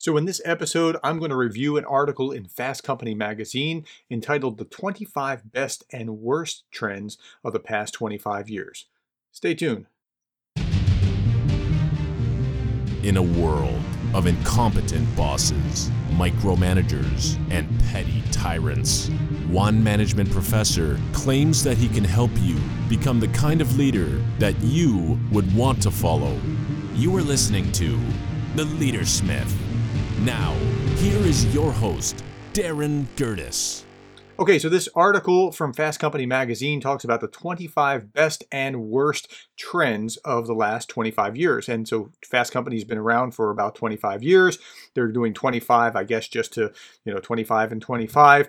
So, in this episode, I'm going to review an article in Fast Company magazine entitled The 25 Best and Worst Trends of the Past 25 Years. Stay tuned. In a world of incompetent bosses, micromanagers, and petty tyrants, one management professor claims that he can help you become the kind of leader that you would want to follow. You are listening to The Leadersmith. Now, here is your host, Darin Gerdes. Okay, so this article from Fast Company magazine talks about the 25 best and worst trends of the last 25 years. And so Fast Company's been around for about 25 years. They're doing 25, I guess, just to, you know, 25 and 25.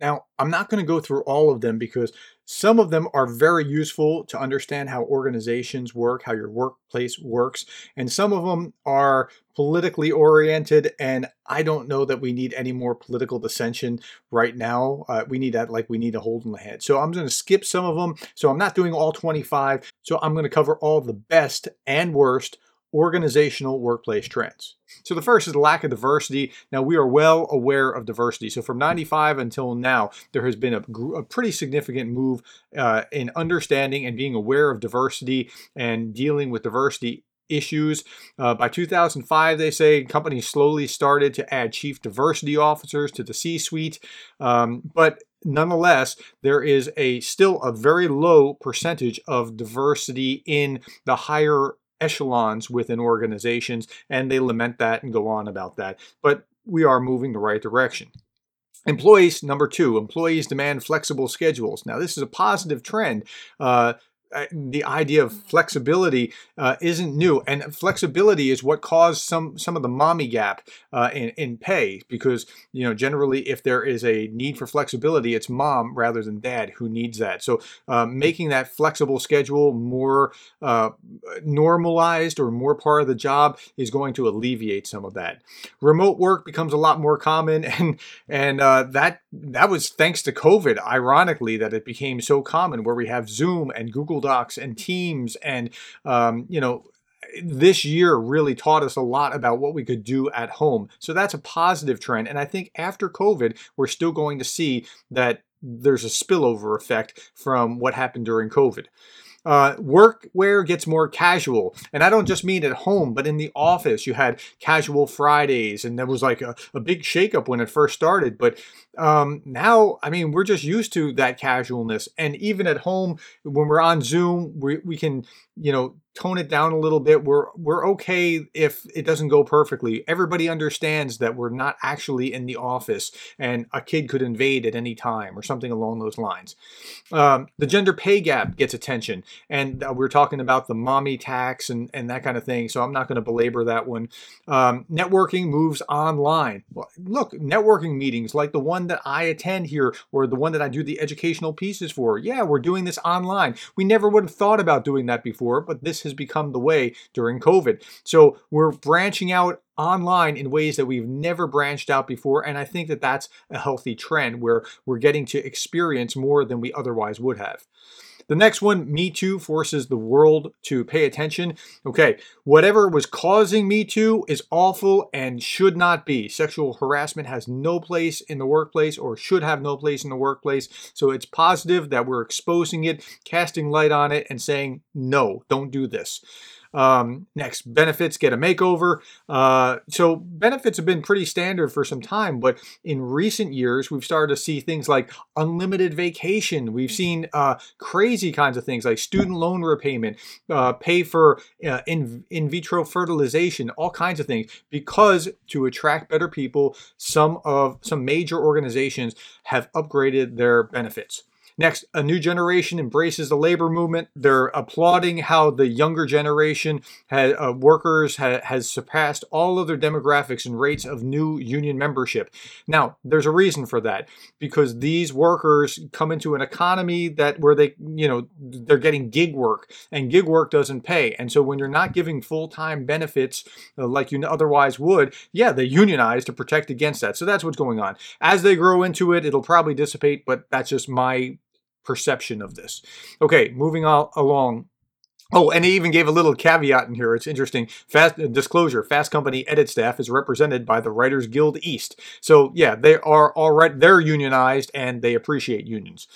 Now, I'm not going to go through all of them because some of them are very useful to understand how organizations work, how your workplace works, and some of them are politically oriented. And I don't know that we need any more political dissension right now. Uh, we need that like we need a hold in the head. So I'm going to skip some of them. So I'm not doing all 25. So I'm going to cover all the best and worst organizational workplace trends. So the first is the lack of diversity. Now we are well aware of diversity. So from 95 until now, there has been a, a pretty significant move uh, in understanding and being aware of diversity and dealing with diversity issues. Uh, by 2005, they say companies slowly started to add chief diversity officers to the C-suite, um, but nonetheless, there is a still a very low percentage of diversity in the higher echelons within organizations, and they lament that and go on about that. But we are moving the right direction. Employees, number two, employees demand flexible schedules. Now, this is a positive trend. Uh, the idea of flexibility uh, isn't new, and flexibility is what caused some some of the mommy gap uh, in in pay because you know generally if there is a need for flexibility, it's mom rather than dad who needs that. So uh, making that flexible schedule more uh, normalized or more part of the job is going to alleviate some of that. Remote work becomes a lot more common, and and uh, that that was thanks to COVID. Ironically, that it became so common where we have Zoom and Google Docs and Teams and um, you know this year really taught us a lot about what we could do at home. So that's a positive trend. And I think after COVID, we're still going to see that there's a spillover effect from what happened during COVID. Uh, workwear gets more casual. And I don't just mean at home, but in the office. You had casual Fridays, and there was like a, a big shakeup when it first started. But um, now, I mean, we're just used to that casualness. And even at home, when we're on Zoom, we, we can, you know, tone it down a little bit. We're we're okay if it doesn't go perfectly. Everybody understands that we're not actually in the office, and a kid could invade at any time or something along those lines. Um, the gender pay gap gets attention, and uh, we're talking about the mommy tax and and that kind of thing. So I'm not going to belabor that one. Um, networking moves online. Look, networking meetings like the one that I attend here or the one that I do the educational pieces for. Yeah, we're doing this online. We never would have thought about doing that before, but this has become the way during COVID. So we're branching out online in ways that we've never branched out before. And I think that that's a healthy trend where we're getting to experience more than we otherwise would have. The next one, Me Too, forces the world to pay attention. Okay, whatever was causing Me Too is awful and should not be. Sexual harassment has no place in the workplace or should have no place in the workplace. So it's positive that we're exposing it, casting light on it, and saying, no, don't do this. Um, next, benefits get a makeover. Uh, so benefits have been pretty standard for some time, but in recent years, we've started to see things like unlimited vacation. We've seen uh, crazy kinds of things like student loan repayment, uh, pay for uh, in, in vitro fertilization, all kinds of things, because to attract better people, some of some major organizations have upgraded their benefits. Next, a new generation embraces the labor movement. They're applauding how the younger generation has, uh, workers ha, has surpassed all other demographics and rates of new union membership. Now, there's a reason for that because these workers come into an economy that where they, you know, they're getting gig work and gig work doesn't pay. And so when you're not giving full-time benefits uh, like you otherwise would, yeah, they unionize to protect against that. So that's what's going on. As they grow into it, it'll probably dissipate, but that's just my perception of this. Okay, moving on along. Oh, and he even gave a little caveat in here. It's interesting. Fast uh, disclosure: Fast Company edit staff is represented by the Writers Guild East. So yeah, they are all right. They're unionized and they appreciate unions.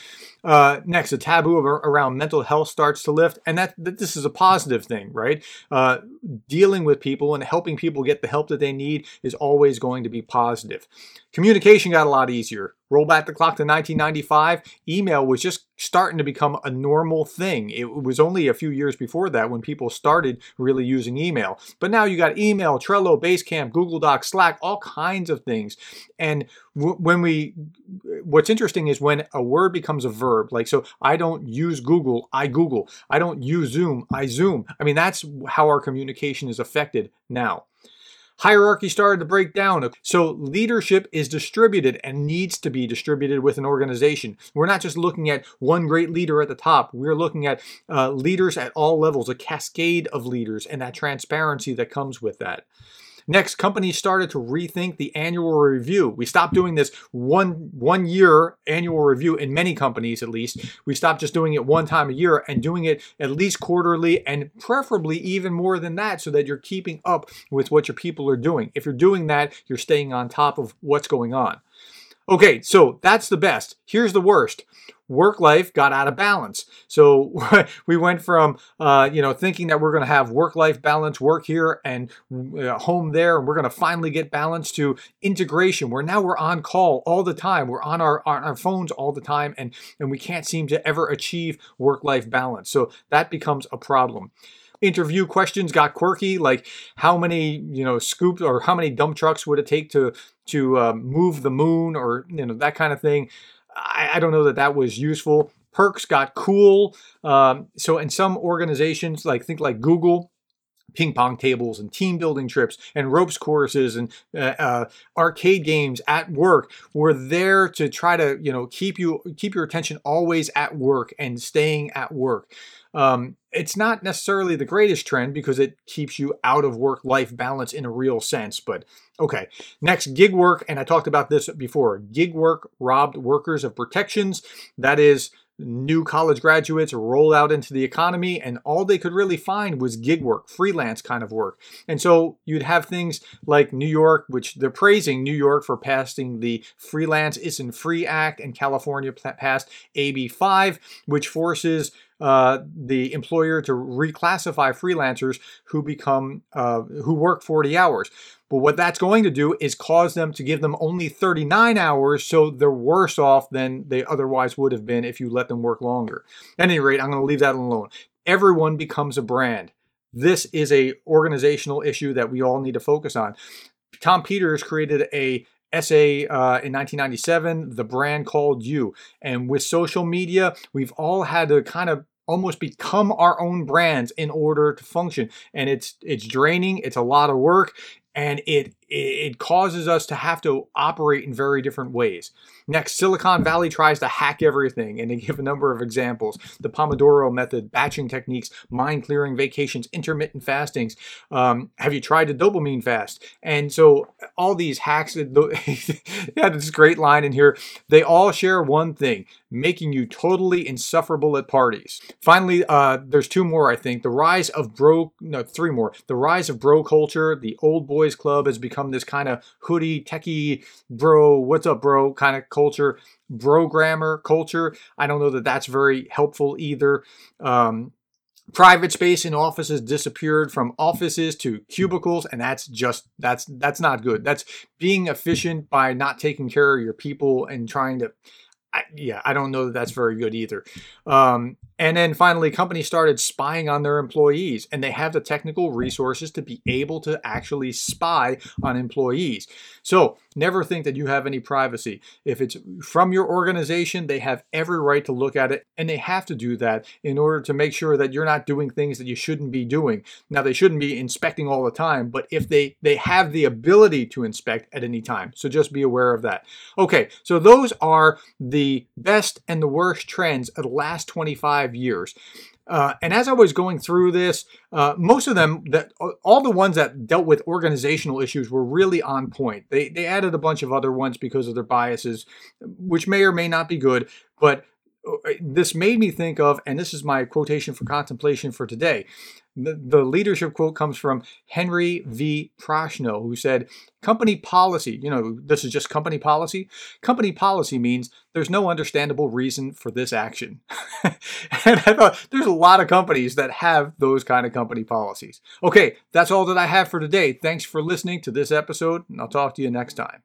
Uh, next, the taboo around mental health starts to lift, and that, that this is a positive thing, right? Uh, dealing with people and helping people get the help that they need is always going to be positive. Communication got a lot easier. Roll back the clock to 1995, email was just starting to become a normal thing. It was only a few years before that when people started really using email. But now you got email, Trello, Basecamp, Google Docs, Slack, all kinds of things. And w- when we, what's interesting is when a word becomes a verb, like, so I don't use Google, I Google. I don't use Zoom, I Zoom. I mean, that's how our communication is affected now. Hierarchy started to break down. So leadership is distributed and needs to be distributed with an organization. We're not just looking at one great leader at the top. We're looking at uh, leaders at all levels, a cascade of leaders, and that transparency that comes with that. Next, companies started to rethink the annual review. We stopped doing this one one year annual review in many companies at least. We stopped just doing it one time a year and doing it at least quarterly and preferably even more than that so that you're keeping up with what your people are doing. If you're doing that, you're staying on top of what's going on. Okay, so that's the best. Here's the worst work life got out of balance. So we went from, uh, you know, thinking that we're going to have work life balance, work here and uh, home there, and we're going to finally get balance to integration where now we're on call all the time. We're on our, on our phones all the time and, and we can't seem to ever achieve work life balance. So that becomes a problem interview questions got quirky, like how many you know scoops or how many dump trucks would it take to to uh, move the moon or you know that kind of thing. I, I don't know that that was useful. Perks got cool. Um, so in some organizations, like think like Google, ping pong tables and team building trips and ropes courses and uh, uh, arcade games at work were there to try to you know keep you keep your attention always at work and staying at work um, it's not necessarily the greatest trend because it keeps you out of work life balance in a real sense but okay next gig work and i talked about this before. Gig work robbed workers of protections. That is new college graduates rolled out into the economy and all they could really find was gig work freelance kind of work. And so you'd have things like new york which they're praising new york for passing the freelance isn't free act and california passed ab 5 which forces uh, the employer to reclassify freelancers who become uh, who work 40 hours. But what that's going to do is cause them to give them only 39 hours, so they're worse off than they otherwise would have been if you let them work longer. At any rate, I'm going to leave that alone. Everyone becomes a brand. This is a organizational issue that we all need to focus on. Tom Peters created a essay uh, in 1997, The Brand Called You. And with social media, we've all had to kind of almost become our own brands in order to function and it's it's draining it's a lot of work and it it causes us to have to operate in very different ways. Next, Silicon Valley tries to hack everything, and they give a number of examples: the Pomodoro method, batching techniques, mind clearing vacations, intermittent fastings. Um, have you tried the dopamine fast? And so all these hacks. yeah, this great line in here. They all share one thing: making you totally insufferable at parties. Finally, uh, there's two more. I think the rise of bro. No, three more. The rise of bro culture. The old boys club has become become this kind of hoodie, techie, bro, what's up, bro kind of culture, brogrammer culture. I don't know that that's very helpful either. Um, private space in offices disappeared from offices to cubicles and that's just that's that's not good. That's being efficient by not taking care of your people and trying to I, yeah, I don't know that that's very good either. Um, and then finally, companies started spying on their employees, and they have the technical resources to be able to actually spy on employees. So never think that you have any privacy. If it's from your organization, they have every right to look at it, and they have to do that in order to make sure that you're not doing things that you shouldn't be doing. Now, they shouldn't be inspecting all the time, but if they they have the ability to inspect at any time, so just be aware of that. Okay, so those are the best and the worst trends of the last 25 years. Uh, and as I was going through this, uh, most of them, that all the ones that dealt with organizational issues were really on point. They they added a bunch of other ones because of their biases, which may or may not be good. But this made me think of, and this is my quotation for contemplation for today. The, leadership quote comes from Henry V. Prochnow, who said, Company policy, you know, this is just company policy. Company policy means there's no understandable reason for this action. and I thought there's a lot of companies that have those kind of company policies. Okay, that's all that I have for today. Thanks for listening to this episode, and I'll talk to you next time.